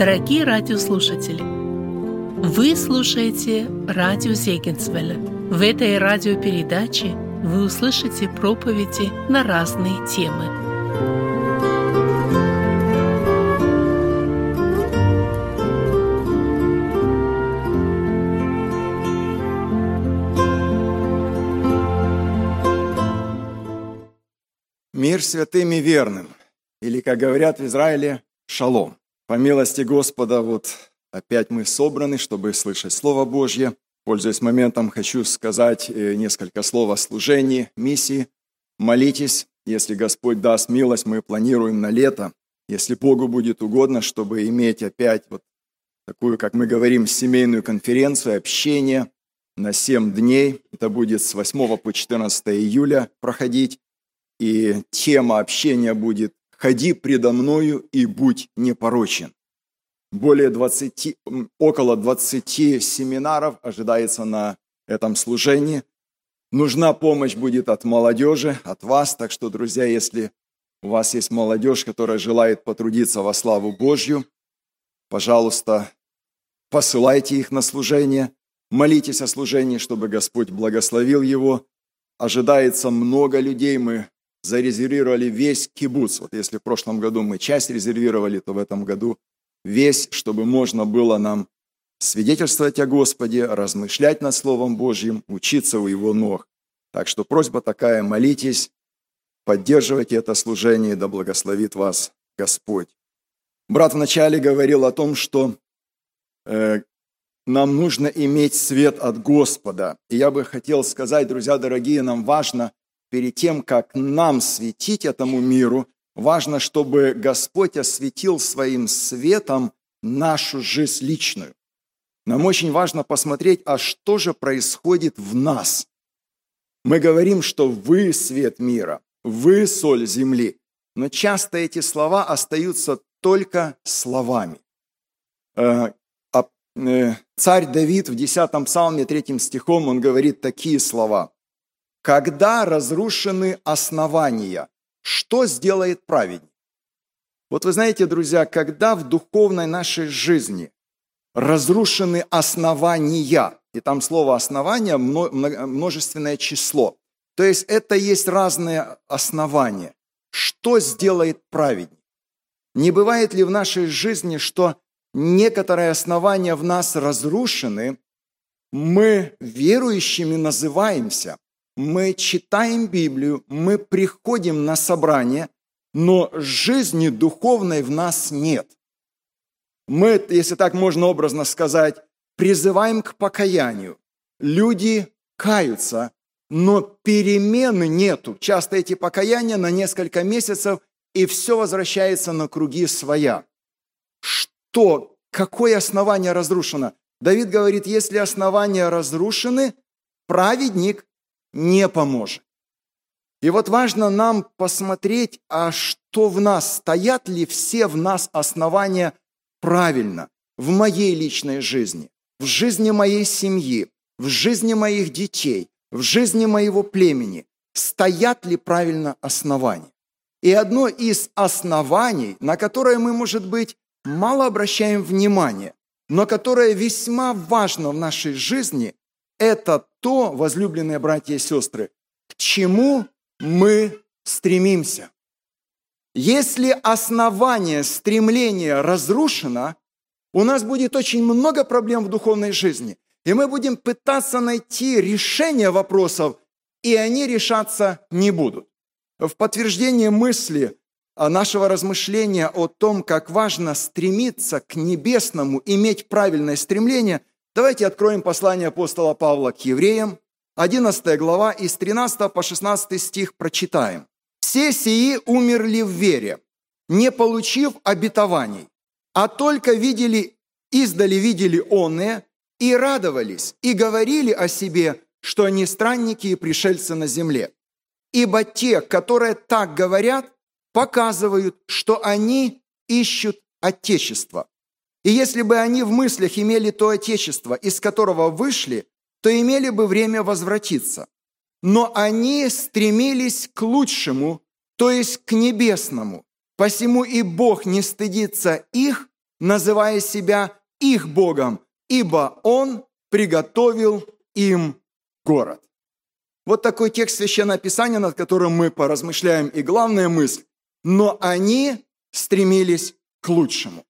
Дорогие радиослушатели, вы слушаете радио Зегенсвелля. В этой радиопередаче вы услышите проповеди на разные темы. Мир святым и верным, или, как говорят в Израиле, шалом. По милости Господа, вот опять мы собраны, чтобы слышать Слово Божье. Пользуясь моментом, хочу сказать э, несколько слов о служении, миссии. Молитесь, если Господь даст милость, мы планируем на лето, если Богу будет угодно, чтобы иметь опять вот такую, как мы говорим, семейную конференцию, общение на 7 дней. Это будет с 8 по 14 июля проходить. И тема общения будет «Ходи предо мною и будь непорочен». Более 20, около 20 семинаров ожидается на этом служении. Нужна помощь будет от молодежи, от вас. Так что, друзья, если у вас есть молодежь, которая желает потрудиться во славу Божью, пожалуйста, посылайте их на служение, молитесь о служении, чтобы Господь благословил его. Ожидается много людей, мы зарезервировали весь кибуц. Вот если в прошлом году мы часть резервировали, то в этом году весь, чтобы можно было нам свидетельствовать о Господе, размышлять над Словом Божьим, учиться у Его ног. Так что просьба такая, молитесь, поддерживайте это служение, да благословит вас Господь. Брат вначале говорил о том, что э, нам нужно иметь свет от Господа. И я бы хотел сказать, друзья дорогие, нам важно перед тем, как нам светить этому миру, Важно, чтобы Господь осветил своим светом нашу жизнь личную. Нам очень важно посмотреть, а что же происходит в нас. Мы говорим, что вы свет мира, вы соль земли, но часто эти слова остаются только словами. Э, а, э, царь Давид в 10 псалме 3 стихом, он говорит такие слова. «Когда разрушены основания, что сделает праведник? Вот вы знаете, друзья, когда в духовной нашей жизни разрушены основания, и там слово основание множественное число, то есть это есть разные основания. Что сделает праведник? Не бывает ли в нашей жизни, что некоторые основания в нас разрушены, мы верующими называемся, мы читаем Библию, мы приходим на собрание, но жизни духовной в нас нет. Мы, если так можно образно сказать, призываем к покаянию. Люди каются, но перемены нету. Часто эти покаяния на несколько месяцев, и все возвращается на круги своя. Что? Какое основание разрушено? Давид говорит, если основания разрушены, праведник не поможет. И вот важно нам посмотреть, а что в нас, стоят ли все в нас основания правильно в моей личной жизни, в жизни моей семьи, в жизни моих детей, в жизни моего племени, стоят ли правильно основания. И одно из оснований, на которое мы, может быть, мало обращаем внимания, но которое весьма важно в нашей жизни, это то, возлюбленные братья и сестры, к чему мы стремимся. Если основание стремления разрушено, у нас будет очень много проблем в духовной жизни. И мы будем пытаться найти решение вопросов, и они решаться не будут. В подтверждение мысли нашего размышления о том, как важно стремиться к небесному, иметь правильное стремление, Давайте откроем послание апостола Павла к евреям, 11 глава, из 13 по 16 стих прочитаем. «Все сии умерли в вере, не получив обетований, а только видели, издали видели онные, и радовались, и говорили о себе, что они странники и пришельцы на земле. Ибо те, которые так говорят, показывают, что они ищут Отечество. И если бы они в мыслях имели то отечество, из которого вышли, то имели бы время возвратиться. Но они стремились к лучшему, то есть к небесному. Посему и Бог не стыдится их, называя себя их Богом, ибо Он приготовил им город. Вот такой текст Священного Писания, над которым мы поразмышляем. И главная мысль, но они стремились к лучшему.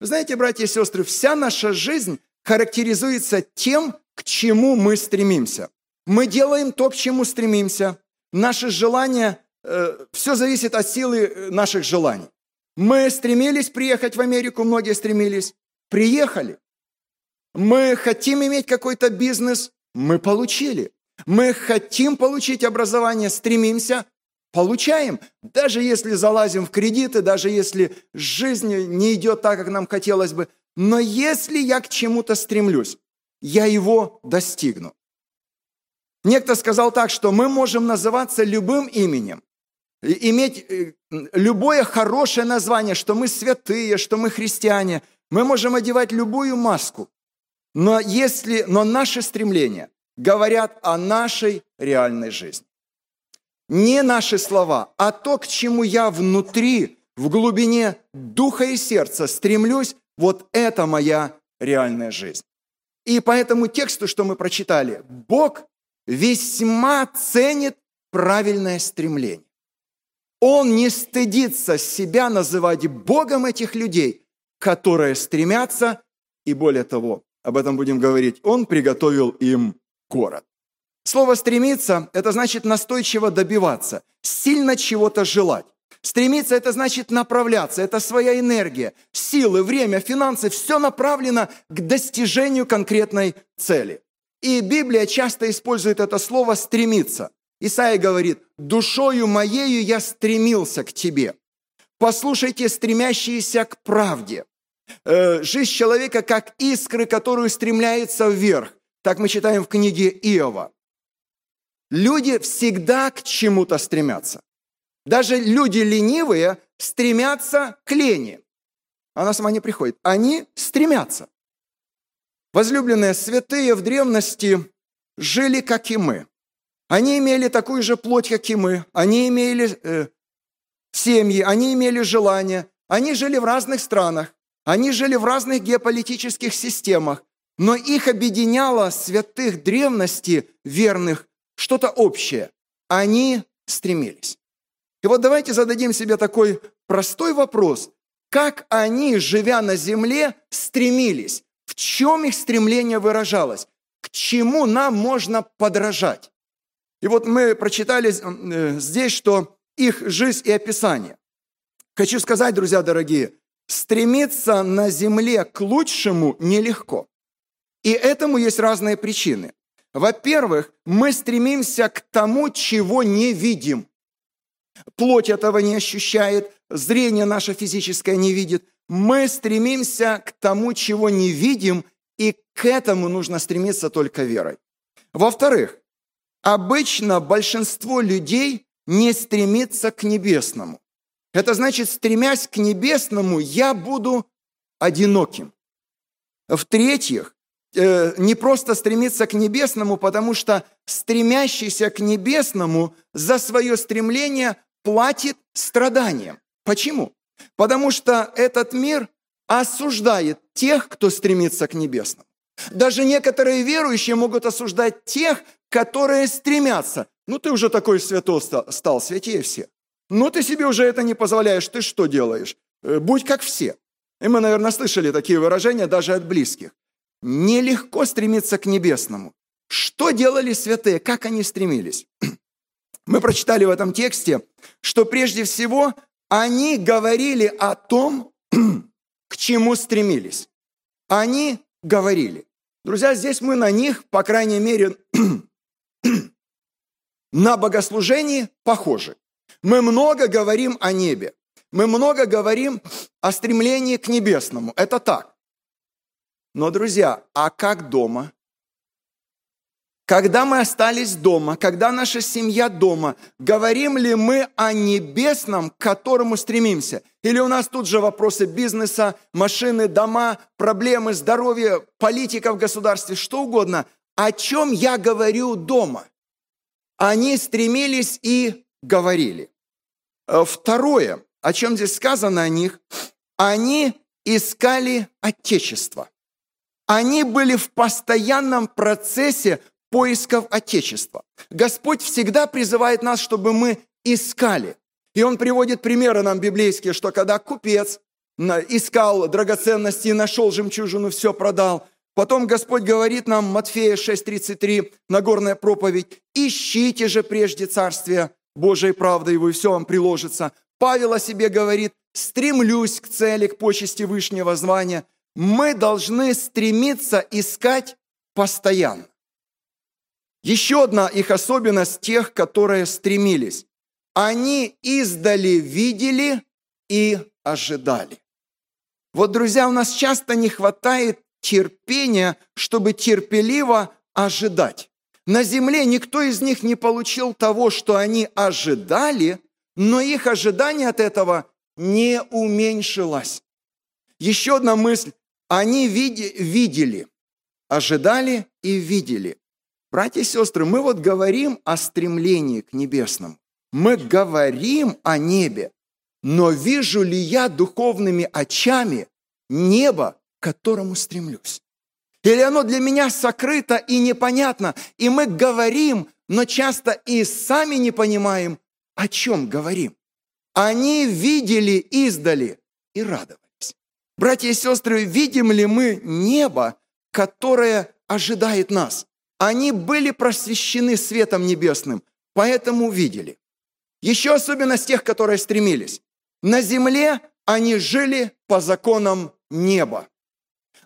Вы знаете, братья и сестры, вся наша жизнь характеризуется тем, к чему мы стремимся. Мы делаем то, к чему стремимся. Наши желания, э, все зависит от силы э, наших желаний. Мы стремились приехать в Америку, многие стремились. Приехали. Мы хотим иметь какой-то бизнес, мы получили. Мы хотим получить образование, стремимся, получаем. Даже если залазим в кредиты, даже если жизнь не идет так, как нам хотелось бы. Но если я к чему-то стремлюсь, я его достигну. Некто сказал так, что мы можем называться любым именем, иметь э, любое хорошее название, что мы святые, что мы христиане. Мы можем одевать любую маску. Но, если, но наши стремления говорят о нашей реальной жизни. Не наши слова, а то, к чему я внутри, в глубине духа и сердца стремлюсь, вот это моя реальная жизнь. И по этому тексту, что мы прочитали, Бог весьма ценит правильное стремление. Он не стыдится себя называть Богом этих людей, которые стремятся, и более того, об этом будем говорить, Он приготовил им город. Слово «стремиться» – это значит настойчиво добиваться, сильно чего-то желать. Стремиться – это значит направляться, это своя энергия, силы, время, финансы – все направлено к достижению конкретной цели. И Библия часто использует это слово «стремиться». Исаия говорит, «Душою моею я стремился к тебе». Послушайте, стремящиеся к правде. Э, жизнь человека как искры, которую стремляется вверх. Так мы читаем в книге Иова. Люди всегда к чему-то стремятся. Даже люди ленивые стремятся к лени. Она сама не приходит. Они стремятся. Возлюбленные святые в древности жили, как и мы. Они имели такую же плоть, как и мы. Они имели э, семьи, они имели желания. Они жили в разных странах. Они жили в разных геополитических системах. Но их объединяло святых древности верных что-то общее. Они стремились. И вот давайте зададим себе такой простой вопрос. Как они, живя на земле, стремились? В чем их стремление выражалось? К чему нам можно подражать? И вот мы прочитали э, здесь, что их жизнь и описание. Хочу сказать, друзья дорогие, стремиться на земле к лучшему нелегко. И этому есть разные причины. Во-первых, мы стремимся к тому, чего не видим. Плоть этого не ощущает, зрение наше физическое не видит. Мы стремимся к тому, чего не видим, и к этому нужно стремиться только верой. Во-вторых, обычно большинство людей не стремится к небесному. Это значит, стремясь к небесному, я буду одиноким. В-третьих, Э, не просто стремиться к небесному, потому что стремящийся к небесному за свое стремление платит страданием. Почему? Потому что этот мир осуждает тех, кто стремится к небесному. Даже некоторые верующие могут осуждать тех, которые стремятся. Ну, ты уже такой святой стал, святее всех. Ну, ты себе уже это не позволяешь, ты что делаешь? Э, будь как все. И мы, наверное, слышали такие выражения даже от близких нелегко стремиться к небесному. Что делали святые? Как они стремились? Мы прочитали в этом тексте, что прежде всего они говорили о том, к чему стремились. Они говорили. Друзья, здесь мы на них, по крайней мере, на богослужении похожи. Мы много говорим о небе. Мы много говорим о стремлении к небесному. Это так. Но, друзья, а как дома? Когда мы остались дома, когда наша семья дома, говорим ли мы о небесном, к которому стремимся? Или у нас тут же вопросы бизнеса, машины, дома, проблемы, здоровья, политика в государстве, что угодно? О чем я говорю дома? Они стремились и говорили. Э, второе, о чем здесь сказано о них, они искали Отечество. Они были в постоянном процессе поисков Отечества. Господь всегда призывает нас, чтобы мы искали. И Он приводит примеры нам библейские, что когда купец искал драгоценности, нашел жемчужину, все продал. Потом Господь говорит нам, Матфея 6,33, Нагорная проповедь, «Ищите же прежде Царствие Божией правды Его, и все вам приложится». Павел о себе говорит, «Стремлюсь к цели, к почести Вышнего звания». Мы должны стремиться искать постоянно. Еще одна их особенность тех, которые стремились. Они издали видели и ожидали. Вот, друзья, у нас часто не хватает терпения, чтобы терпеливо ожидать. На земле никто из них не получил того, что они ожидали, но их ожидание от этого не уменьшилось. Еще одна мысль. Они види, видели, ожидали и видели. Братья и сестры, мы вот говорим о стремлении к небесному. Мы говорим о небе. Но вижу ли я духовными очами небо, к которому стремлюсь? Или оно для меня сокрыто и непонятно, и мы говорим, но часто и сами не понимаем, о чем говорим. Они видели издали и радовались. Братья и сестры, видим ли мы небо, которое ожидает нас? Они были просвещены светом небесным, поэтому видели. Еще особенность тех, которые стремились. На земле они жили по законам неба.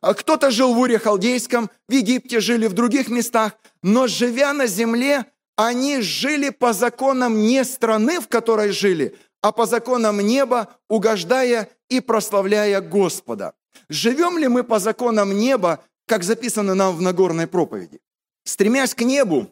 А кто-то жил в Уре Халдейском, в Египте жили, в других местах, но живя на земле, они жили по законам не страны, в которой жили, а по законам неба, угождая и прославляя Господа. Живем ли мы по законам неба, как записано нам в Нагорной проповеди? Стремясь к небу,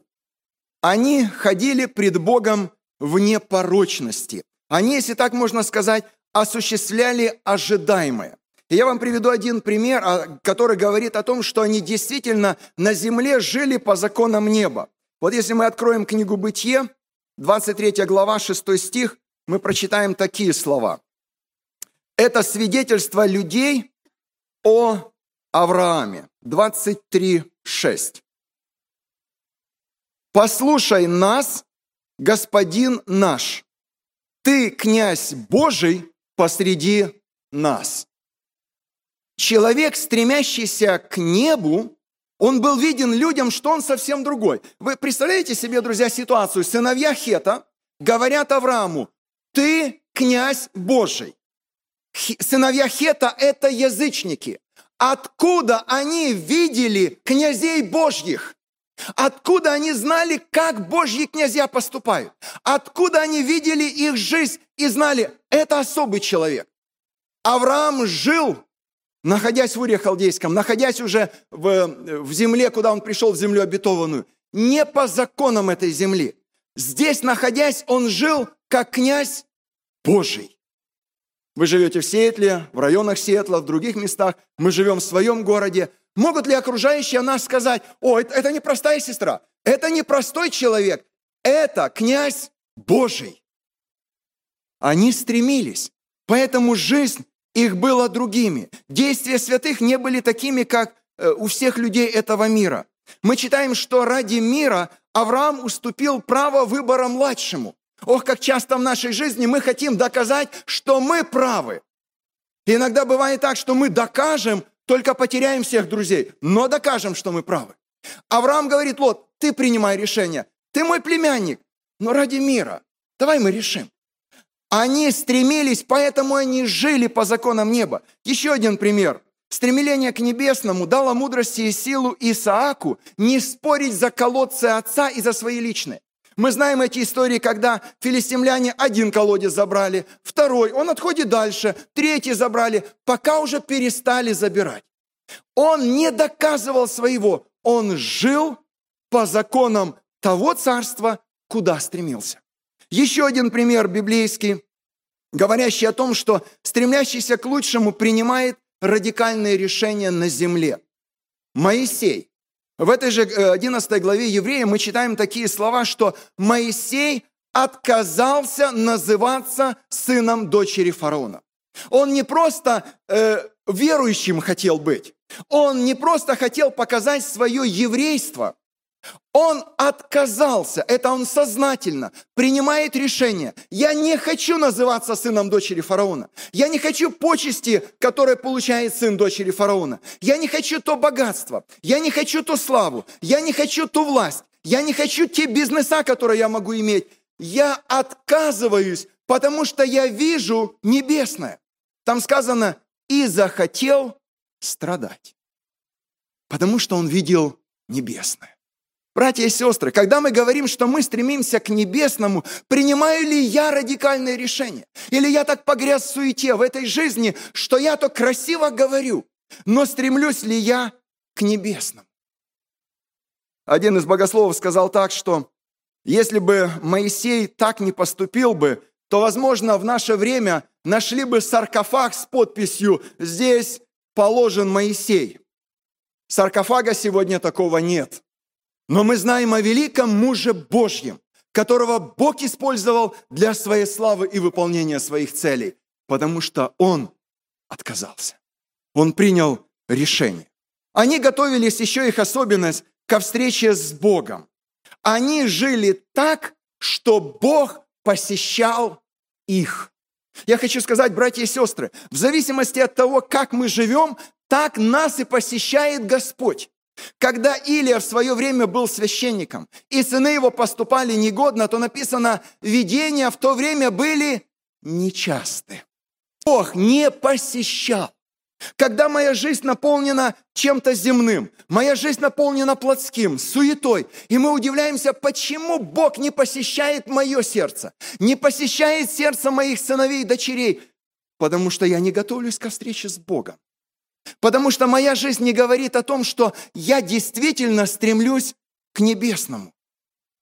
они ходили пред Богом в непорочности. Они, если так можно сказать, осуществляли ожидаемое. Я вам приведу один пример, а, который говорит о том, что они действительно на земле жили по законам неба. Вот если мы откроем книгу «Бытие», 23 глава, 6 стих, мы прочитаем такие слова. Это свидетельство людей о Аврааме. 23, 6. «Послушай нас, Господин наш, ты князь Божий посреди нас. Человек, стремящийся к небу, он был виден людям, что он совсем другой. Вы представляете себе, друзья, ситуацию? Сыновья Хета говорят Аврааму, ты князь Божий. Сыновья Хета – это язычники. Откуда они видели князей Божьих? Откуда они знали, как Божьи князья поступают? Откуда они видели их жизнь и знали, это особый человек? Авраам жил, находясь в Уре Халдейском, находясь уже в, в земле, куда он пришел, в землю обетованную, не по законам этой земли. Здесь, находясь, он жил как князь Божий. Вы живете в Сиэтле, в районах Сиэтла, в других местах. Мы живем в своем городе. Могут ли окружающие нас сказать, о, это, это не простая сестра, это не простой человек, это князь Божий. Они стремились, поэтому жизнь их была другими. Действия святых не были такими, как э, у всех людей этого мира. Мы читаем, что ради мира Авраам уступил право выбора младшему. Ох, как часто в нашей жизни мы хотим доказать, что мы правы. И иногда бывает так, что мы докажем, только потеряем всех друзей, но докажем, что мы правы. Авраам говорит, вот, ты принимай решение, ты мой племянник, но ради мира, давай мы решим. Они стремились, поэтому они жили по законам неба. Еще один пример. Стремление к небесному дало мудрости и силу Исааку не спорить за колодцы отца и за свои личные. Мы знаем эти истории, когда филистимляне один колодец забрали, второй, он отходит дальше, третий забрали, пока уже перестали забирать. Он не доказывал своего, он жил по законам того царства, куда стремился. Еще один пример библейский, говорящий о том, что стремящийся к лучшему принимает радикальные решения на земле. Моисей в этой же 11 э, главе Еврея мы читаем такие слова, что Моисей отказался называться сыном дочери фараона. Он не просто э, верующим хотел быть. Он не просто хотел показать свое еврейство, он отказался, это он сознательно принимает решение. Я не хочу называться сыном дочери фараона. Я не хочу почести, которые получает сын дочери фараона. Я не хочу то богатство. Я не хочу ту славу. Я не хочу ту власть. Я не хочу те бизнеса, которые я могу иметь. Я отказываюсь, потому что я вижу небесное. Там сказано, и захотел страдать. Потому что он видел небесное. Братья и сестры, когда мы говорим, что мы стремимся к небесному, принимаю ли я радикальное решение? Или я так погряз в суете в этой жизни, что я то красиво говорю, но стремлюсь ли я к небесному? Один из богословов сказал так, что если бы Моисей так не поступил бы, то, возможно, в наше время нашли бы саркофаг с подписью «Здесь положен Моисей». Саркофага сегодня такого нет – но мы знаем о великом муже Божьем, которого Бог использовал для своей славы и выполнения своих целей, потому что он отказался. Он принял решение. Они готовились, еще их особенность, ко встрече с Богом. Они жили так, что Бог посещал их. Я хочу сказать, братья и сестры, в зависимости от того, как мы живем, так нас и посещает Господь. Когда Илия в свое время был священником, и сыны его поступали негодно, то написано, видения в то время были нечасты. Бог не посещал. Когда моя жизнь наполнена чем-то земным, моя жизнь наполнена плотским, суетой, и мы удивляемся, почему Бог не посещает мое сердце, не посещает сердце моих сыновей и дочерей, потому что я не готовлюсь ко встрече с Богом. Потому что моя жизнь не говорит о том, что я действительно стремлюсь к небесному.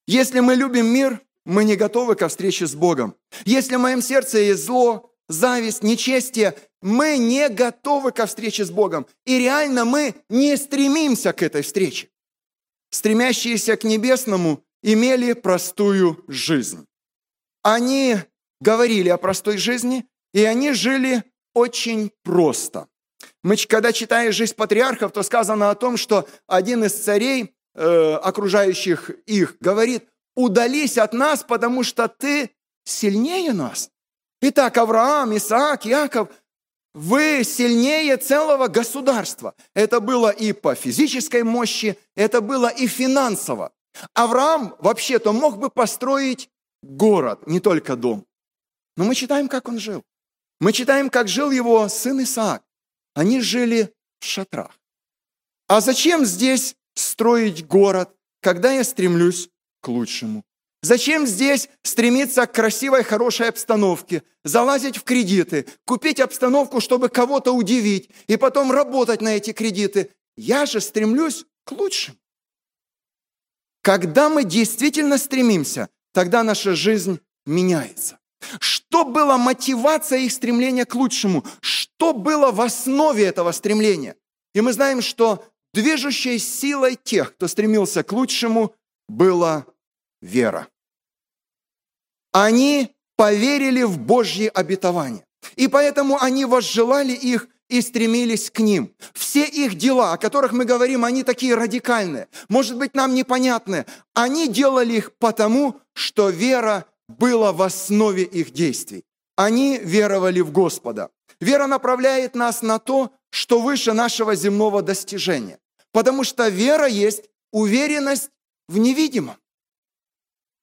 Если мы любим мир, мы не готовы ко встрече с Богом. Если в моем сердце есть зло, зависть, нечестие, мы не готовы ко встрече с Богом. И реально мы не стремимся к этой встрече. Стремящиеся к небесному имели простую жизнь. Они говорили о простой жизни, и они жили очень просто. Мы, когда читаем жизнь патриархов, то сказано о том, что один из царей, э, окружающих их, говорит, удались от нас, потому что ты сильнее нас. Итак, Авраам, Исаак, Яков, вы сильнее целого государства. Это было и по физической мощи, это было и финансово. Авраам вообще-то мог бы построить город, не только дом. Но мы читаем, как он жил. Мы читаем, как жил его сын Исаак. Они жили в шатрах. А зачем здесь строить город, когда я стремлюсь к лучшему? Зачем здесь стремиться к красивой, хорошей обстановке, залазить в кредиты, купить обстановку, чтобы кого-то удивить, и потом работать на эти кредиты? Я же стремлюсь к лучшему. Когда мы действительно стремимся, тогда наша жизнь меняется. Что было мотивацией их стремления к лучшему? Что было в основе этого стремления? И мы знаем, что движущей силой тех, кто стремился к лучшему, была вера. Они поверили в Божьи обетования. И поэтому они возжелали их и стремились к ним. Все их дела, о которых мы говорим, они такие радикальные, может быть, нам непонятные. Они делали их потому, что вера было в основе их действий. Они веровали в Господа. Вера направляет нас на то, что выше нашего земного достижения. Потому что вера есть уверенность в невидимом.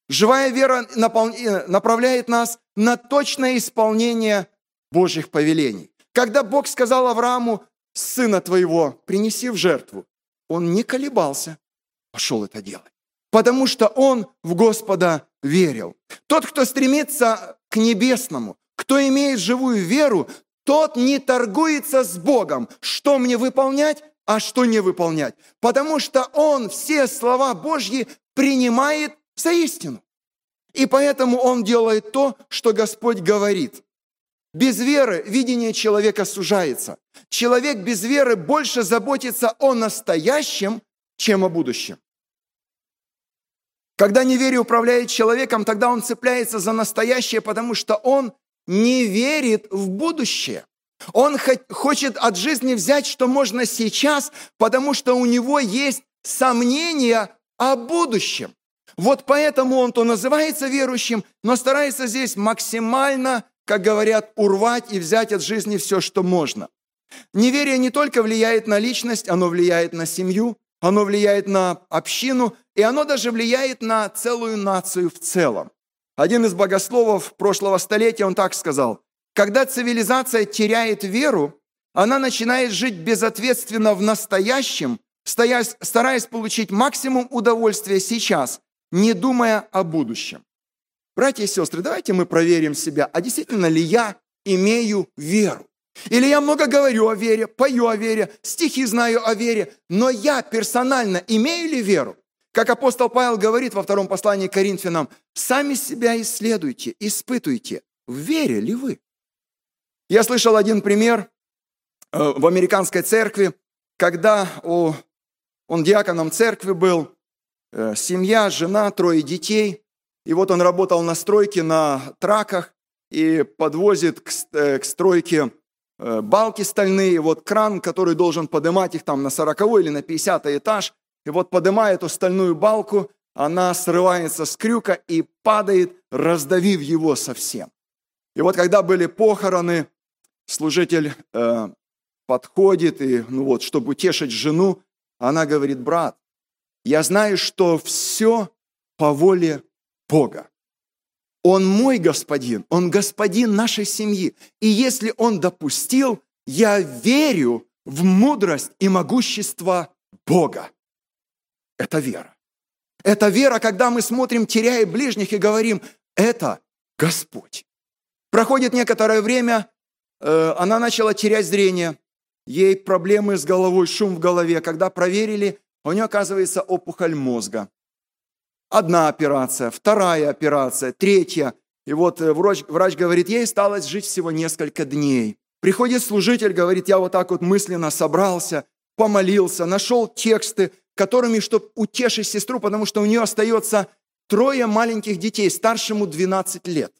Живая вера э, направляет нас на точное исполнение Божьих повелений. Когда Бог сказал Аврааму, сына твоего принеси в жертву, он не колебался, пошел это делать потому что он в Господа верил. Тот, кто стремится к небесному, кто имеет живую веру, тот не торгуется с Богом, что мне выполнять, а что не выполнять. Потому что он все слова Божьи принимает за истину. И поэтому он делает то, что Господь говорит. Без веры видение человека сужается. Человек без веры больше заботится о настоящем, чем о будущем. Когда неверие управляет человеком, тогда он цепляется за настоящее, потому что он не верит в будущее. Он хочет от жизни взять, что можно сейчас, потому что у него есть сомнения о будущем. Вот поэтому он то называется верующим, но старается здесь максимально, как говорят, урвать и взять от жизни все, что можно. Неверие не только влияет на личность, оно влияет на семью, оно влияет на общину, и оно даже влияет на целую нацию в целом. Один из богословов прошлого столетия, он так сказал, когда цивилизация теряет веру, она начинает жить безответственно в настоящем, стараясь получить максимум удовольствия сейчас, не думая о будущем. Братья и сестры, давайте мы проверим себя, а действительно ли я имею веру? Или я много говорю о вере, пою о вере, стихи знаю о вере, но я персонально имею ли веру? Как апостол Павел говорит во втором послании к Коринфянам, сами себя исследуйте, испытуйте, в вере ли вы? Я слышал один пример э, в американской церкви, когда он диаконом церкви был, э, семья, жена, трое детей, и вот он работал на стройке на траках и подвозит к, э, к стройке балки стальные, вот кран, который должен поднимать их там на 40 или на 50 этаж, и вот поднимая эту стальную балку, она срывается с крюка и падает, раздавив его совсем. И вот когда были похороны, служитель э, подходит и, ну вот, чтобы утешить жену, она говорит, брат, я знаю, что все по воле Бога. Он мой господин, он господин нашей семьи. И если он допустил, я верю в мудрость и могущество Бога. Это вера. Это вера, когда мы смотрим, теряя ближних, и говорим, это Господь. Проходит некоторое время, э, она начала терять зрение, ей проблемы с головой, шум в голове. Когда проверили, у нее оказывается опухоль мозга. Одна операция, вторая операция, третья. И вот э, врач, врач говорит, ей осталось жить всего несколько дней. Приходит служитель, говорит, я вот так вот мысленно собрался, помолился, нашел тексты, которыми, чтобы утешить сестру, потому что у нее остается трое маленьких детей, старшему 12 лет.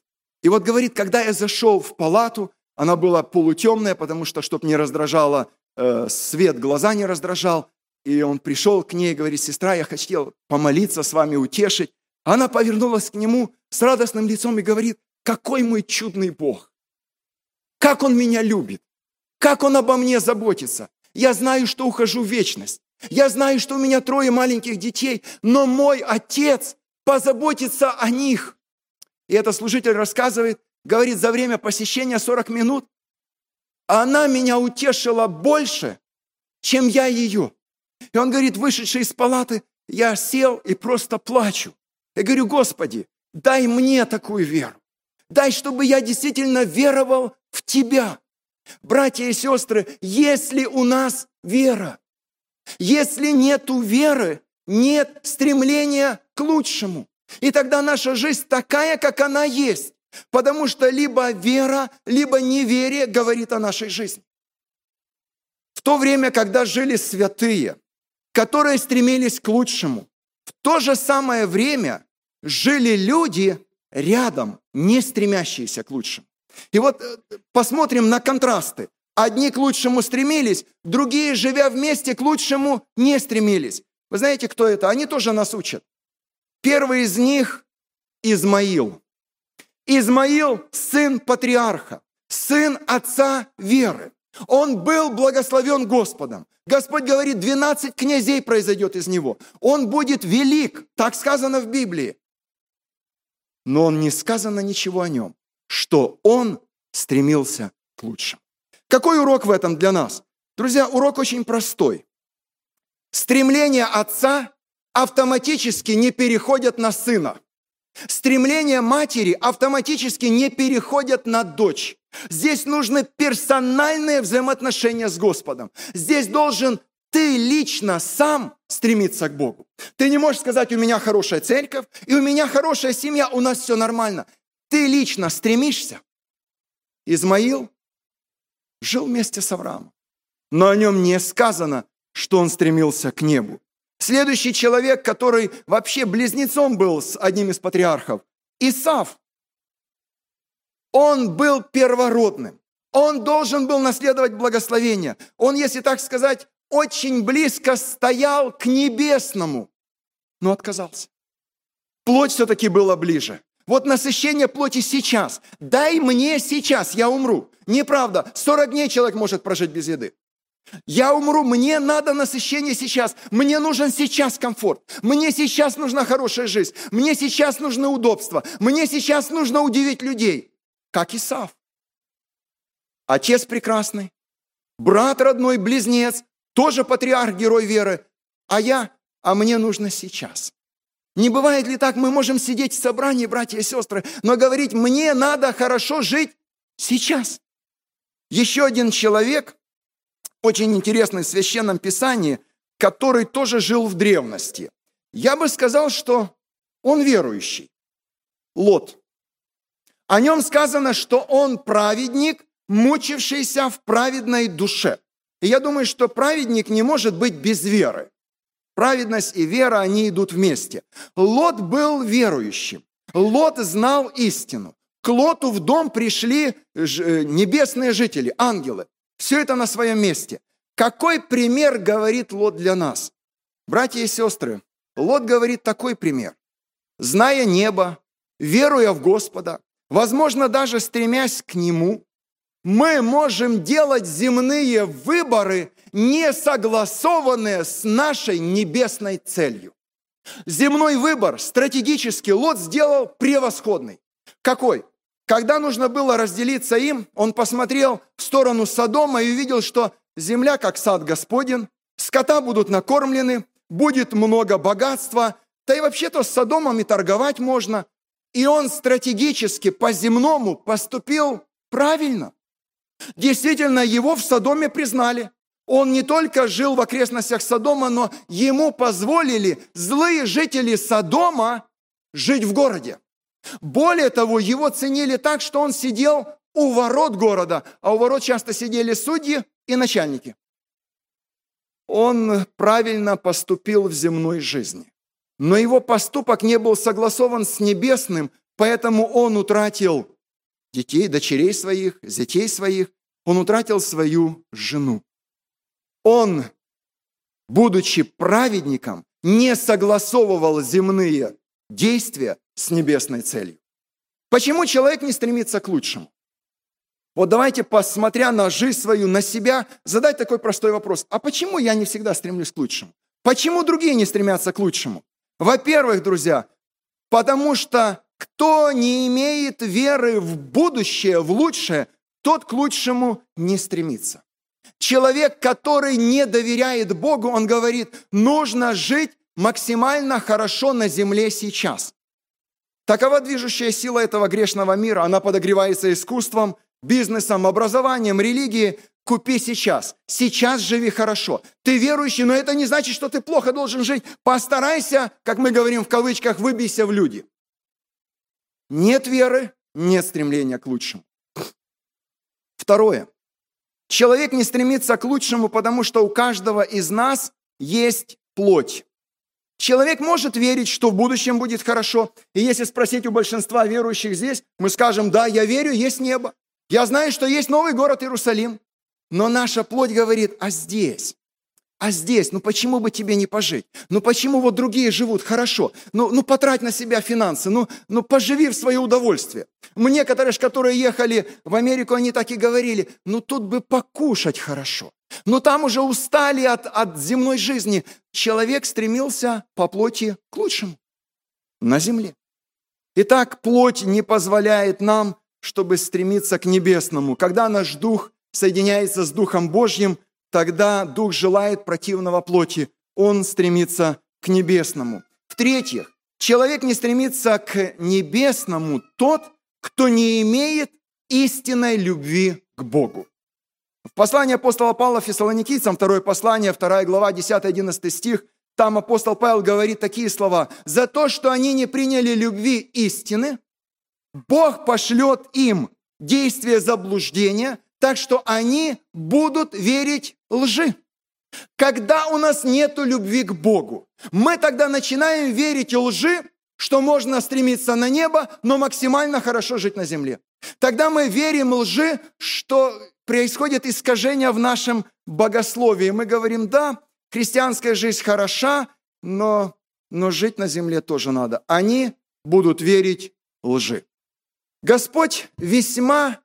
И вот говорит, когда я зашел в палату, она была полутемная, потому что, чтобы не раздражало э, свет, глаза не раздражал. И он пришел к ней и говорит, сестра, я хотел помолиться с вами, утешить. Она повернулась к нему с радостным лицом и говорит, какой мой чудный Бог. Как Он меня любит. Как Он обо мне заботится. Я знаю, что ухожу в вечность. Я знаю, что у меня трое маленьких детей, но мой отец позаботится о них. И этот служитель рассказывает, говорит, за время посещения 40 минут она меня утешила больше, чем я ее. И он говорит, вышедший из палаты, я сел и просто плачу. Я говорю, Господи, дай мне такую веру. Дай, чтобы я действительно веровал в Тебя. Братья и сестры, если у нас вера, если нет веры, нет стремления к лучшему. И тогда наша жизнь такая, как она есть. Потому что либо вера, либо неверие говорит о нашей жизни. В то время, когда жили святые, которые стремились к лучшему, в то же самое время жили люди рядом, не стремящиеся к лучшему. И вот э, посмотрим на контрасты. Одни к лучшему стремились, другие, живя вместе, к лучшему не стремились. Вы знаете, кто это? Они тоже нас учат. Первый из них – Измаил. Измаил – сын патриарха, сын отца веры. Он был благословен Господом. Господь говорит, 12 князей произойдет из него. Он будет велик, так сказано в Библии. Но он не сказано ничего о нем, что он стремился к лучшему. Какой урок в этом для нас? Друзья, урок очень простой. Стремления отца автоматически не переходят на сына. Стремления матери автоматически не переходят на дочь. Здесь нужны персональные взаимоотношения с Господом. Здесь должен ты лично сам стремиться к Богу. Ты не можешь сказать, у меня хорошая церковь, и у меня хорошая семья, у нас все нормально. Ты лично стремишься. Измаил жил вместе с Авраамом. Но о нем не сказано, что он стремился к небу. Следующий человек, который вообще близнецом был с одним из патриархов, Исав. Он был первородным. Он должен был наследовать благословение. Он, если так сказать, очень близко стоял к небесному, но отказался. Плоть все-таки была ближе. Вот насыщение плоти сейчас. Дай мне сейчас, я умру. Неправда, 40 дней человек может прожить без еды. Я умру, мне надо насыщение сейчас, мне нужен сейчас комфорт, мне сейчас нужна хорошая жизнь, мне сейчас нужно удобство, мне сейчас нужно удивить людей, как Исав. Отец прекрасный, брат родной, близнец, тоже патриарх, герой веры, а я, а мне нужно сейчас. Не бывает ли так, мы можем сидеть в собрании, братья и сестры, но говорить, мне надо хорошо жить сейчас. Еще один человек, очень интересный в Священном Писании, который тоже жил в древности. Я бы сказал, что он верующий. Лот. О нем сказано, что он праведник, мучившийся в праведной душе. И я думаю, что праведник не может быть без веры. Праведность и вера, они идут вместе. Лот был верующим. Лот знал истину. К Лоту в дом пришли э, небесные жители, ангелы. Все это на своем месте. Какой пример говорит Лот для нас? Братья и сестры, Лот говорит такой пример. Зная небо, веруя в Господа, возможно, даже стремясь к Нему, мы можем делать земные выборы, не согласованные с нашей небесной целью. Земной выбор стратегически Лот сделал превосходный. Какой? Когда нужно было разделиться им, он посмотрел в сторону Содома и увидел, что земля как сад Господен, скота будут накормлены, будет много богатства, да и вообще-то с Содомом и торговать можно. И он стратегически по-земному поступил правильно. Действительно, его в Содоме признали. Он не только жил в окрестностях Содома, но ему позволили злые жители Содома жить в городе. Более того, его ценили так, что он сидел у ворот города, а у ворот часто сидели судьи и начальники. Он правильно поступил в земной жизни. Но его поступок не был согласован с небесным, поэтому он утратил детей, дочерей своих, зятей своих, он утратил свою жену. Он, будучи праведником, не согласовывал земные действия с небесной целью. Почему человек не стремится к лучшему? Вот давайте, посмотря на жизнь свою, на себя, задать такой простой вопрос. А почему я не всегда стремлюсь к лучшему? Почему другие не стремятся к лучшему? Во-первых, друзья, потому что кто не имеет веры в будущее, в лучшее, тот к лучшему не стремится. Человек, который не доверяет Богу, он говорит, нужно жить максимально хорошо на земле сейчас. Такова движущая сила этого грешного мира. Она подогревается искусством, бизнесом, образованием, религией. Купи сейчас. Сейчас живи хорошо. Ты верующий, но это не значит, что ты плохо должен жить. Постарайся, как мы говорим в кавычках, выбейся в люди. Нет веры, нет стремления к лучшему. Второе. Человек не стремится к лучшему, потому что у каждого из нас есть плоть. Человек может верить, что в будущем будет хорошо. И если спросить у большинства верующих здесь, мы скажем, да, я верю, есть небо. Я знаю, что есть новый город Иерусалим. Но наша плоть говорит, а здесь? А здесь, ну почему бы тебе не пожить? Ну почему вот другие живут хорошо? Ну, ну потрать на себя финансы, ну, ну поживи в свое удовольствие. Мне, которые, которые ехали в Америку, они так и говорили, ну тут бы покушать хорошо. Но там уже устали от, от земной жизни. Человек стремился по плоти к лучшему на земле. Итак, плоть не позволяет нам, чтобы стремиться к небесному. Когда наш дух соединяется с Духом Божьим, тогда дух желает противного плоти. Он стремится к небесному. В-третьих, человек не стремится к небесному тот, кто не имеет истинной любви к Богу. В послании апостола Павла Фессалоникийцам, второе послание, вторая глава, 10-11 стих, там апостол Павел говорит такие слова. «За то, что они не приняли любви истины, Бог пошлет им действие заблуждения, так что они будут верить лжи». Когда у нас нет любви к Богу, мы тогда начинаем верить лжи, что можно стремиться на небо, но максимально хорошо жить на земле. Тогда мы верим лжи, что происходит искажение в нашем богословии. Мы говорим, да, христианская жизнь хороша, но, но жить на земле тоже надо. Они будут верить лжи. Господь весьма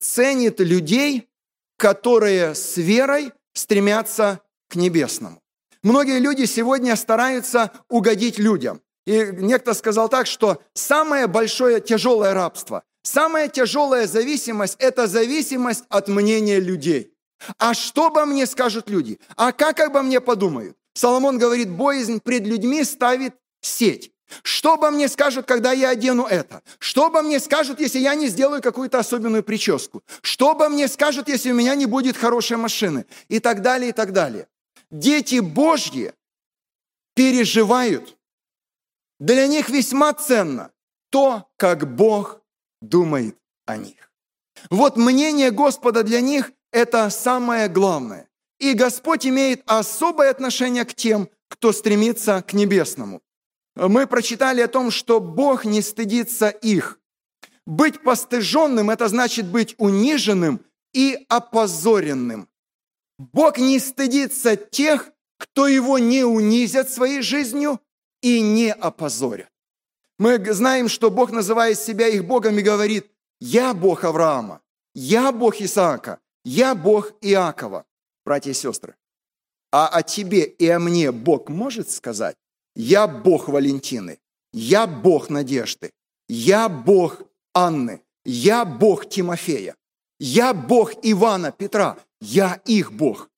ценит людей, которые с верой стремятся к небесному. Многие люди сегодня стараются угодить людям. И некто сказал так, что самое большое тяжелое рабство, самая тяжелая зависимость – это зависимость от мнения людей. А что обо мне скажут люди? А как обо мне подумают? Соломон говорит, боязнь пред людьми ставит сеть. Что обо мне скажут, когда я одену это? Что обо мне скажут, если я не сделаю какую-то особенную прическу? Что обо мне скажут, если у меня не будет хорошей машины? И так далее, и так далее. Дети Божьи переживают. Для них весьма ценно то, как Бог думает о них. Вот мнение Господа для них – это самое главное. И Господь имеет особое отношение к тем, кто стремится к небесному мы прочитали о том, что Бог не стыдится их. Быть постыженным – это значит быть униженным и опозоренным. Бог не стыдится тех, кто его не унизят своей жизнью и не опозорят. Мы знаем, что Бог, называя себя их Богом, и говорит, «Я Бог Авраама, я Бог Исаака, я Бог Иакова». Братья и сестры, а о тебе и о мне Бог может сказать? Я Бог Валентины, я Бог Надежды, я Бог Анны, я Бог Тимофея, я Бог Ивана, Петра, я их Бог.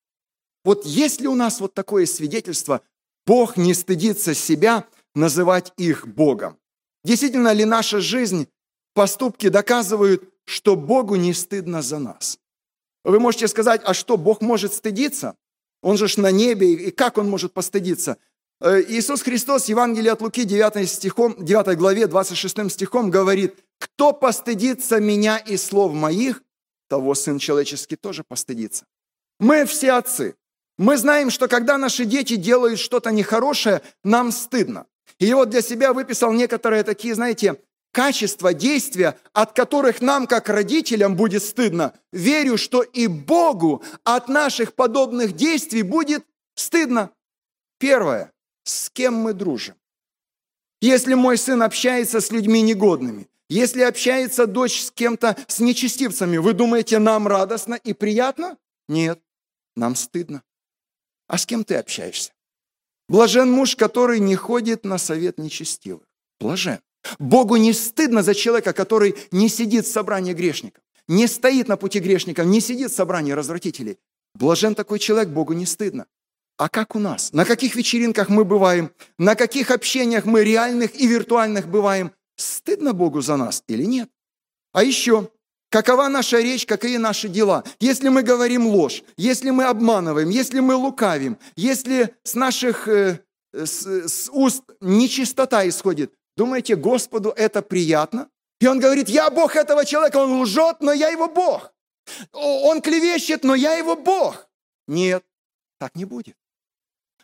Вот если у нас вот такое свидетельство, Бог не стыдится себя называть их Богом. Действительно ли наша жизнь, поступки доказывают, что Богу не стыдно за нас? Вы можете сказать, а что, Бог может стыдиться? Он же ж на небе, и как он может постыдиться? Э, Иисус Христос, Евангелие от Луки, 9, стихом, 9 главе, 26 стихом говорит, «Кто постыдится меня и слов моих, того Сын Человеческий тоже постыдится». Мы все отцы. Мы знаем, что когда наши дети делают что-то нехорошее, нам стыдно. И вот для себя выписал некоторые такие, знаете, качества, действия, от которых нам, как родителям, будет стыдно. Верю, что и Богу от наших подобных действий будет стыдно. Первое с кем мы дружим. Если мой сын общается с людьми негодными, если общается дочь с кем-то, с нечестивцами, вы думаете, нам радостно и приятно? Нет, нам стыдно. А с кем ты общаешься? Блажен муж, который не ходит на совет нечестивых. Блажен. Богу не стыдно за человека, который не сидит в собрании грешников, не стоит на пути грешников, не сидит в собрании развратителей. Блажен такой человек, Богу не стыдно. А как у нас? На каких вечеринках мы бываем? На каких общениях мы реальных и виртуальных бываем? Стыдно Богу за нас или нет? А еще, какова наша речь, какие наши дела? Если мы говорим ложь, если мы обманываем, если мы лукавим, если с наших э, с, с уст нечистота исходит, думаете, Господу это приятно? И он говорит, я Бог этого человека, он лжет, но я его Бог. Он клевещет, но я его Бог. Нет, так не будет.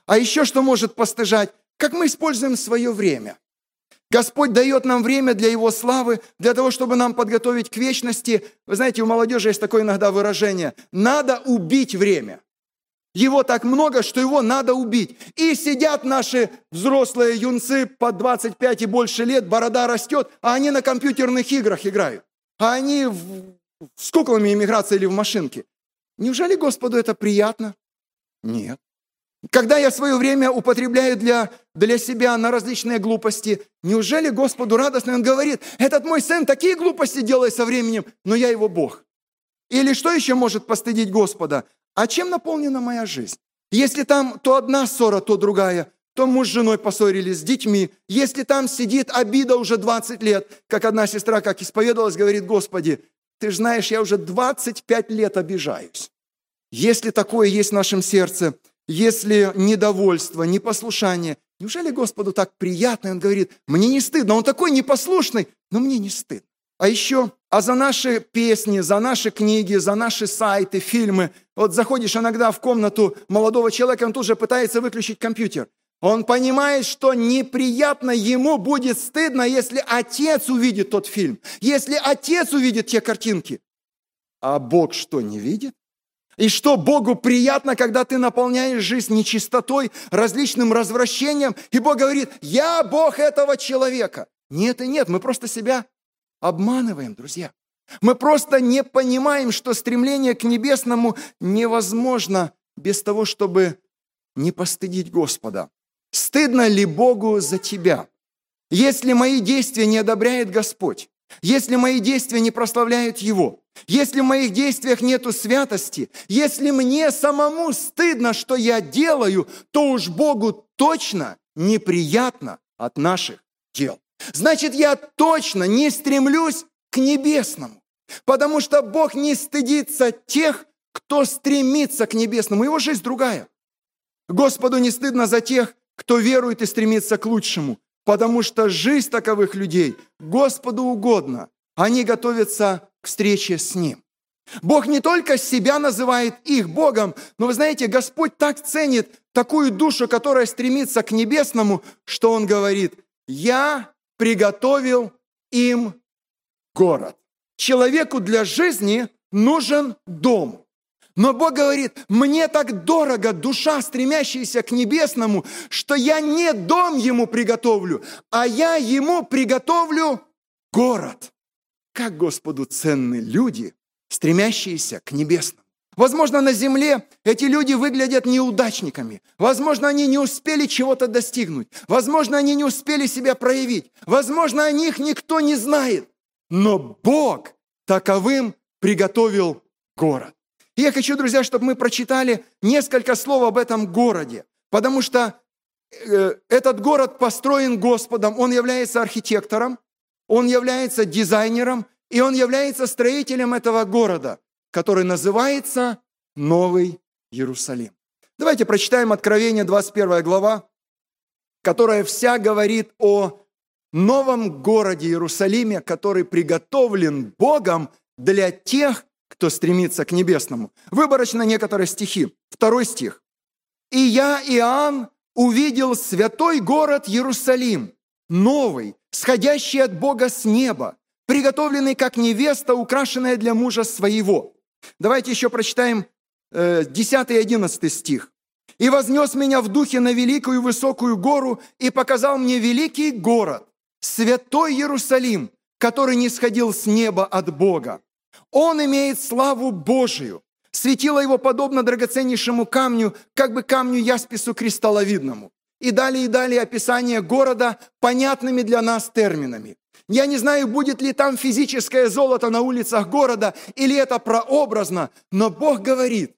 А еще что может постыжать? Как мы используем свое время. Господь дает нам время для Его славы, для того, чтобы нам подготовить к вечности. Вы знаете, у молодежи есть такое иногда выражение. Надо убить время. Его так много, что его надо убить. И сидят наши взрослые юнцы по 25 и больше лет, борода растет, а они на компьютерных играх играют. А они в, с куклами иммиграции или в машинке. Неужели Господу это приятно? Нет. Когда я свое время употребляю для, для себя на различные глупости, неужели Господу радостно? Он говорит, этот мой сын такие глупости делает со временем, но я его Бог. Или что еще может постыдить Господа? А чем наполнена моя жизнь? Если там то одна ссора, то другая, то муж с женой поссорились, с детьми. Если там сидит обида уже 20 лет, как одна сестра, как исповедовалась, говорит, Господи, ты же знаешь, я уже 25 лет обижаюсь. Если такое есть в нашем сердце, если недовольство, непослушание, неужели Господу так приятно? Он говорит, мне не стыдно, Он такой непослушный, но мне не стыдно. А еще, а за наши песни, за наши книги, за наши сайты, фильмы, вот заходишь иногда в комнату молодого человека, он тут же пытается выключить компьютер. Он понимает, что неприятно ему будет стыдно, если отец увидит тот фильм, если отец увидит те картинки. А Бог что, не видит? И что Богу приятно, когда ты наполняешь жизнь нечистотой, различным развращением, и Бог говорит, я Бог этого человека. Нет и нет, мы просто себя обманываем, друзья. Мы просто не понимаем, что стремление к небесному невозможно без того, чтобы не постыдить Господа. Стыдно ли Богу за тебя? Если мои действия не одобряет Господь, если мои действия не прославляют Его, если в моих действиях нету святости, если мне самому стыдно, что я делаю, то уж Богу точно неприятно от наших дел. Значит, я точно не стремлюсь к небесному, потому что Бог не стыдится тех, кто стремится к небесному. Его жизнь другая. Господу не стыдно за тех, кто верует и стремится к лучшему, потому что жизнь таковых людей Господу угодно. Они готовятся к встрече с Ним. Бог не только себя называет их Богом, но вы знаете, Господь так ценит такую душу, которая стремится к небесному, что Он говорит, «Я приготовил им город». Человеку для жизни нужен дом. Но Бог говорит, мне так дорого душа, стремящаяся к небесному, что я не дом ему приготовлю, а я ему приготовлю город. Как Господу ценны люди, стремящиеся к небесному. Возможно, на земле эти люди выглядят неудачниками. Возможно, они не успели чего-то достигнуть. Возможно, они не успели себя проявить. Возможно, о них никто не знает. Но Бог таковым приготовил город. И я хочу, друзья, чтобы мы прочитали несколько слов об этом городе, потому что э, этот город построен Господом, он является архитектором, он является дизайнером, и он является строителем этого города, который называется Новый Иерусалим. Давайте прочитаем Откровение, 21 глава, которая вся говорит о новом городе Иерусалиме, который приготовлен Богом для тех, кто стремится к небесному. Выборочно некоторые стихи. Второй стих. «И я, Иоанн, увидел святой город Иерусалим, новый, сходящий от Бога с неба, приготовленный как невеста, украшенная для мужа своего». Давайте еще прочитаем 10 и 11 стих. «И вознес меня в духе на великую высокую гору и показал мне великий город, святой Иерусалим, который не сходил с неба от Бога, он имеет славу Божию. Светило его подобно драгоценнейшему камню, как бы камню яспису кристалловидному. И далее и далее описание города понятными для нас терминами. Я не знаю, будет ли там физическое золото на улицах города, или это прообразно, но Бог говорит,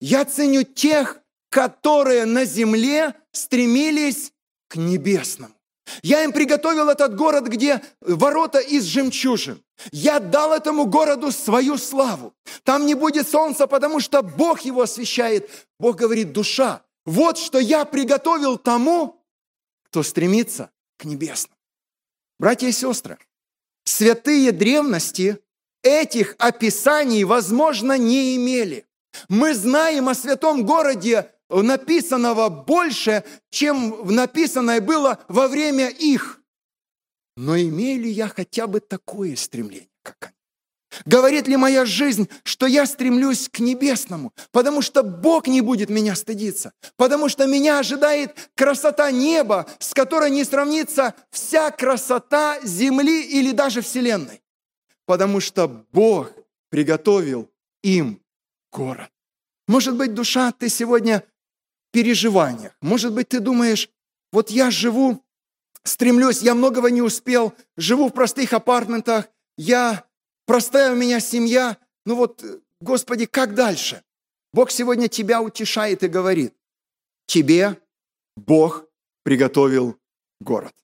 я ценю тех, которые на земле стремились к небесному. Я им приготовил этот город, где ворота из жемчужин. Я дал этому городу свою славу. Там не будет солнца, потому что Бог его освещает. Бог говорит, душа, вот что я приготовил тому, кто стремится к небесному. Братья и сестры, святые древности этих описаний, возможно, не имели. Мы знаем о святом городе написанного больше, чем написанное было во время их. Но имею ли я хотя бы такое стремление, как они? Говорит ли моя жизнь, что я стремлюсь к небесному, потому что Бог не будет меня стыдиться, потому что меня ожидает красота неба, с которой не сравнится вся красота земли или даже вселенной, потому что Бог приготовил им город. Может быть, душа, ты сегодня переживаниях. Может быть, ты думаешь, вот я живу, стремлюсь, я многого не успел, живу в простых апартментах, я простая у меня семья, ну вот, Господи, как дальше? Бог сегодня тебя утешает и говорит, тебе Бог приготовил город.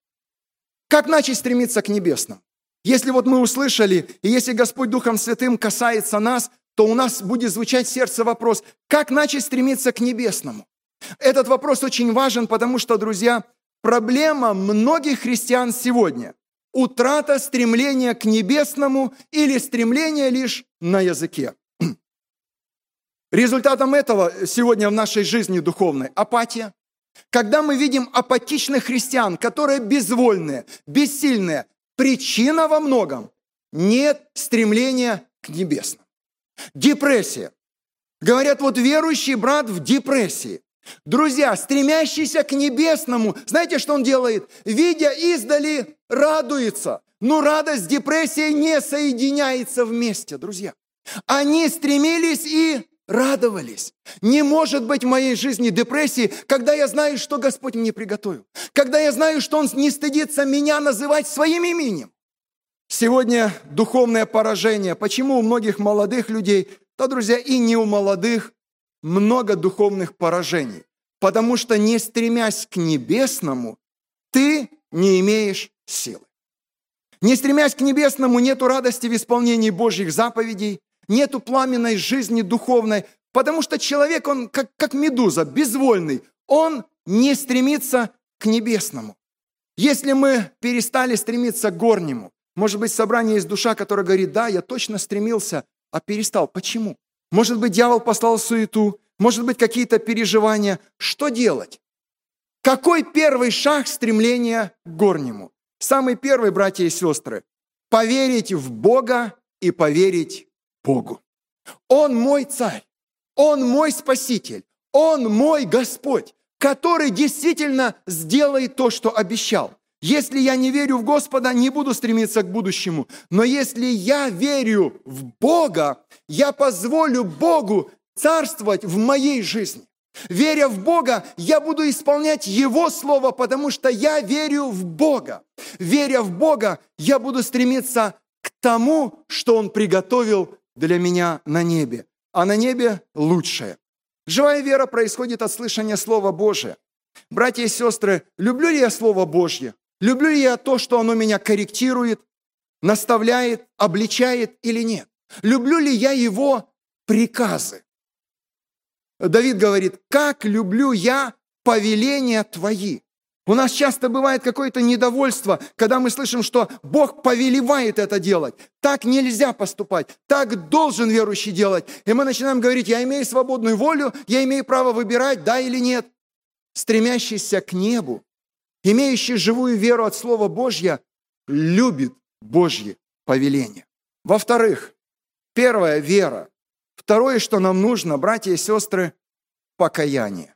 Как начать стремиться к небесному? Если вот мы услышали, и если Господь Духом Святым касается нас, то у нас будет звучать сердце вопрос, как начать стремиться к небесному? Этот вопрос очень важен, потому что, друзья, проблема многих христиан сегодня – утрата стремления к небесному или стремление лишь на языке. Результатом этого сегодня в нашей жизни духовной – апатия, Когда мы видим апатичных христиан, которые безвольные, бессильные, причина во многом – нет стремления к небесным. Депрессия. Говорят, вот верующий брат в депрессии. Друзья, стремящийся к небесному, знаете, что он делает? Видя издали, радуется. Но радость с депрессией не соединяется вместе, друзья. Они стремились и радовались. Не может быть в моей жизни депрессии, когда я знаю, что Господь мне приготовил. Когда я знаю, что Он не стыдится меня называть своим именем. Сегодня духовное поражение. Почему у многих молодых людей, да, друзья, и не у молодых, много духовных поражений? Потому что не стремясь к небесному, ты не имеешь силы. Не стремясь к небесному, нету радости в исполнении Божьих заповедей, нету пламенной жизни духовной, потому что человек, он как, как медуза, безвольный, он не стремится к небесному. Если мы перестали стремиться к горнему, может быть, собрание есть душа, которая говорит, да, я точно стремился, а перестал. Почему? Может быть, дьявол послал суету, может быть, какие-то переживания. Что делать? Какой первый шаг стремления к горнему? Самый первый, братья и сестры, поверить в Бога и поверить Богу. Он мой царь, Он мой спаситель, Он мой Господь, который действительно сделает то, что обещал. Если я не верю в Господа, не буду стремиться к будущему. Но если я верю в Бога, я позволю Богу царствовать в моей жизни. Веря в Бога, я буду исполнять Его Слово, потому что я верю в Бога. Веря в Бога, я буду стремиться к тому, что Он приготовил для меня на небе, а на небе лучшее. Живая вера происходит от слышания Слова Божия. Братья и сестры, люблю ли я Слово Божье? Люблю ли я то, что оно меня корректирует, наставляет, обличает или нет? Люблю ли я его приказы? Давид говорит, как люблю я повеления твои. У нас часто бывает какое-то недовольство, когда мы слышим, что Бог повелевает это делать. Так нельзя поступать, так должен верующий делать. И мы начинаем говорить, я имею свободную волю, я имею право выбирать, да или нет. Стремящийся к небу, имеющий живую веру от Слова Божья, любит Божье повеление. Во-вторых, первая вера. Второе, что нам нужно, братья и сестры, покаяние.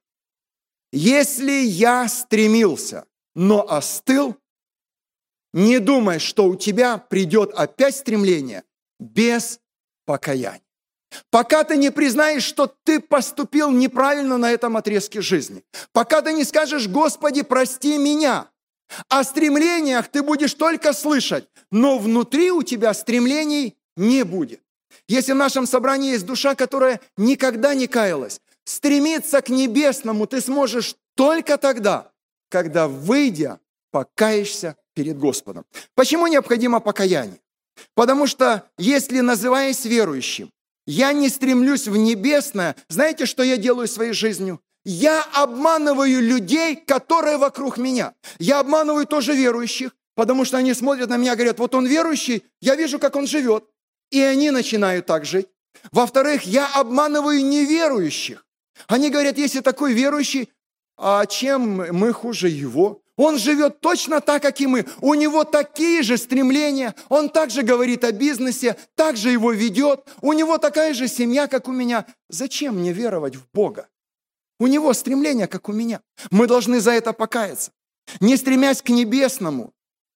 Если я стремился, но остыл, не думай, что у тебя придет опять стремление без покаяния. Пока ты не признаешь, что ты поступил неправильно на этом отрезке жизни. Пока ты не скажешь, Господи, прости меня. О стремлениях ты будешь только слышать, но внутри у тебя стремлений не будет. Если в нашем собрании есть душа, которая никогда не каялась, Стремиться к небесному ты сможешь только тогда, когда, выйдя, покаешься перед Господом. Почему необходимо покаяние? Потому что если, называясь верующим, я не стремлюсь в небесное, знаете, что я делаю своей жизнью? Я обманываю людей, которые вокруг меня. Я обманываю тоже верующих, потому что они смотрят на меня и говорят, вот он верующий, я вижу, как он живет. И они начинают так жить. Во-вторых, я обманываю неверующих. Они говорят, если такой верующий, а чем мы хуже его? Он живет точно так, как и мы. У него такие же стремления. Он также говорит о бизнесе, также его ведет. У него такая же семья, как у меня. Зачем мне веровать в Бога? У него стремления, как у меня. Мы должны за это покаяться. Не стремясь к небесному.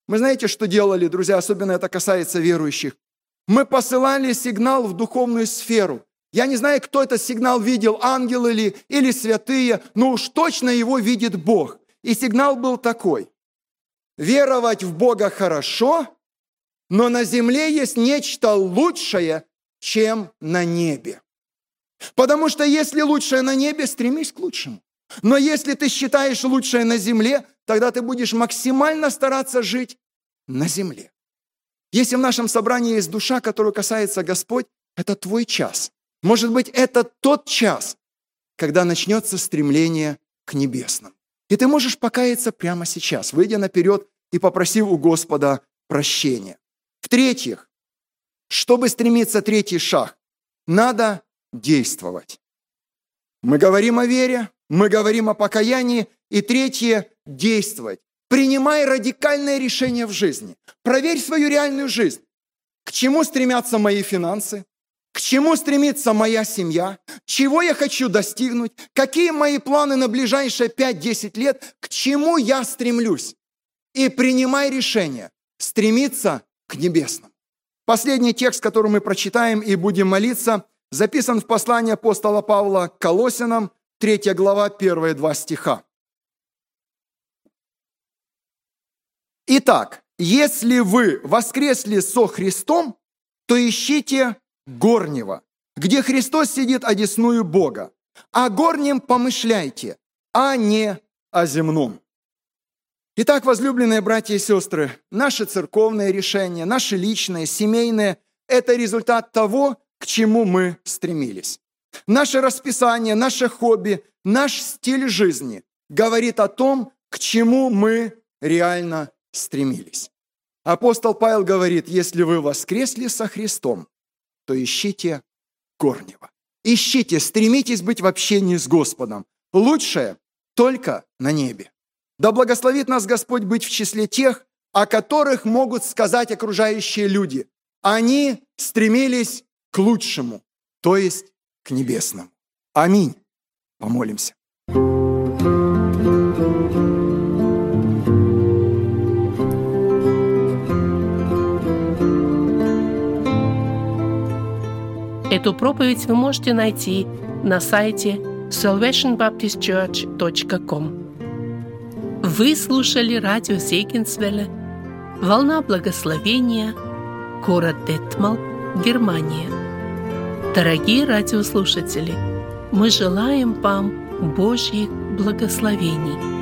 Мы знаете, что делали, друзья, особенно это касается верующих? Мы посылали сигнал в духовную сферу. Я не знаю, кто этот сигнал видел, ангел или, или святые, но уж точно его видит Бог. И сигнал был такой. Веровать в Бога хорошо, но на земле есть нечто лучшее, чем на небе. Потому что если лучшее на небе, стремись к лучшему. Но если ты считаешь лучшее на земле, тогда ты будешь максимально стараться жить на земле. Если в нашем собрании есть душа, которую касается Господь, это твой час. Может быть, это тот час, когда начнется стремление к небесным. И ты можешь покаяться прямо сейчас, выйдя наперед и попросив у Господа прощения. В-третьих, чтобы стремиться третий шаг, надо действовать. Мы говорим о вере, мы говорим о покаянии, И третье – действовать. Принимай радикальное решение в жизни. Проверь свою реальную жизнь. К чему стремятся мои финансы? К чему стремится моя семья? Чего я хочу достигнуть? Какие мои планы на ближайшие 5-10 лет? К чему я стремлюсь? И принимай решение стремиться к небесному. Последний текст, который мы прочитаем и будем молиться, записан в послании апостола Павла к Колосинам, 3 глава, первые два стиха. Итак, если вы воскресли со Христом, то ищите горнего, где Христос сидит одесную Бога. О горнем помышляйте, а не о земном. Итак, возлюбленные братья и сестры, наши церковные решения, наши личные, семейные – это результат того, к чему мы стремились. Наше расписание, наше хобби, наш стиль жизни говорит о том, к чему мы реально стремились. Апостол Павел говорит, если вы воскресли со Христом, то ищите горнего. Ищите, стремитесь быть в общении с Господом. Лучшее только на небе. Да благословит нас Господь быть в числе тех, о которых могут сказать окружающие люди. Они стремились к лучшему, то есть к небесному. Аминь. Помолимся. Эту проповедь вы можете найти на сайте salvationbaptistchurch.com. Вы слушали радио Зейгенсвелле «Волна благословения», город Детмал, Германия. Дорогие радиослушатели, мы желаем вам Божьих благословений –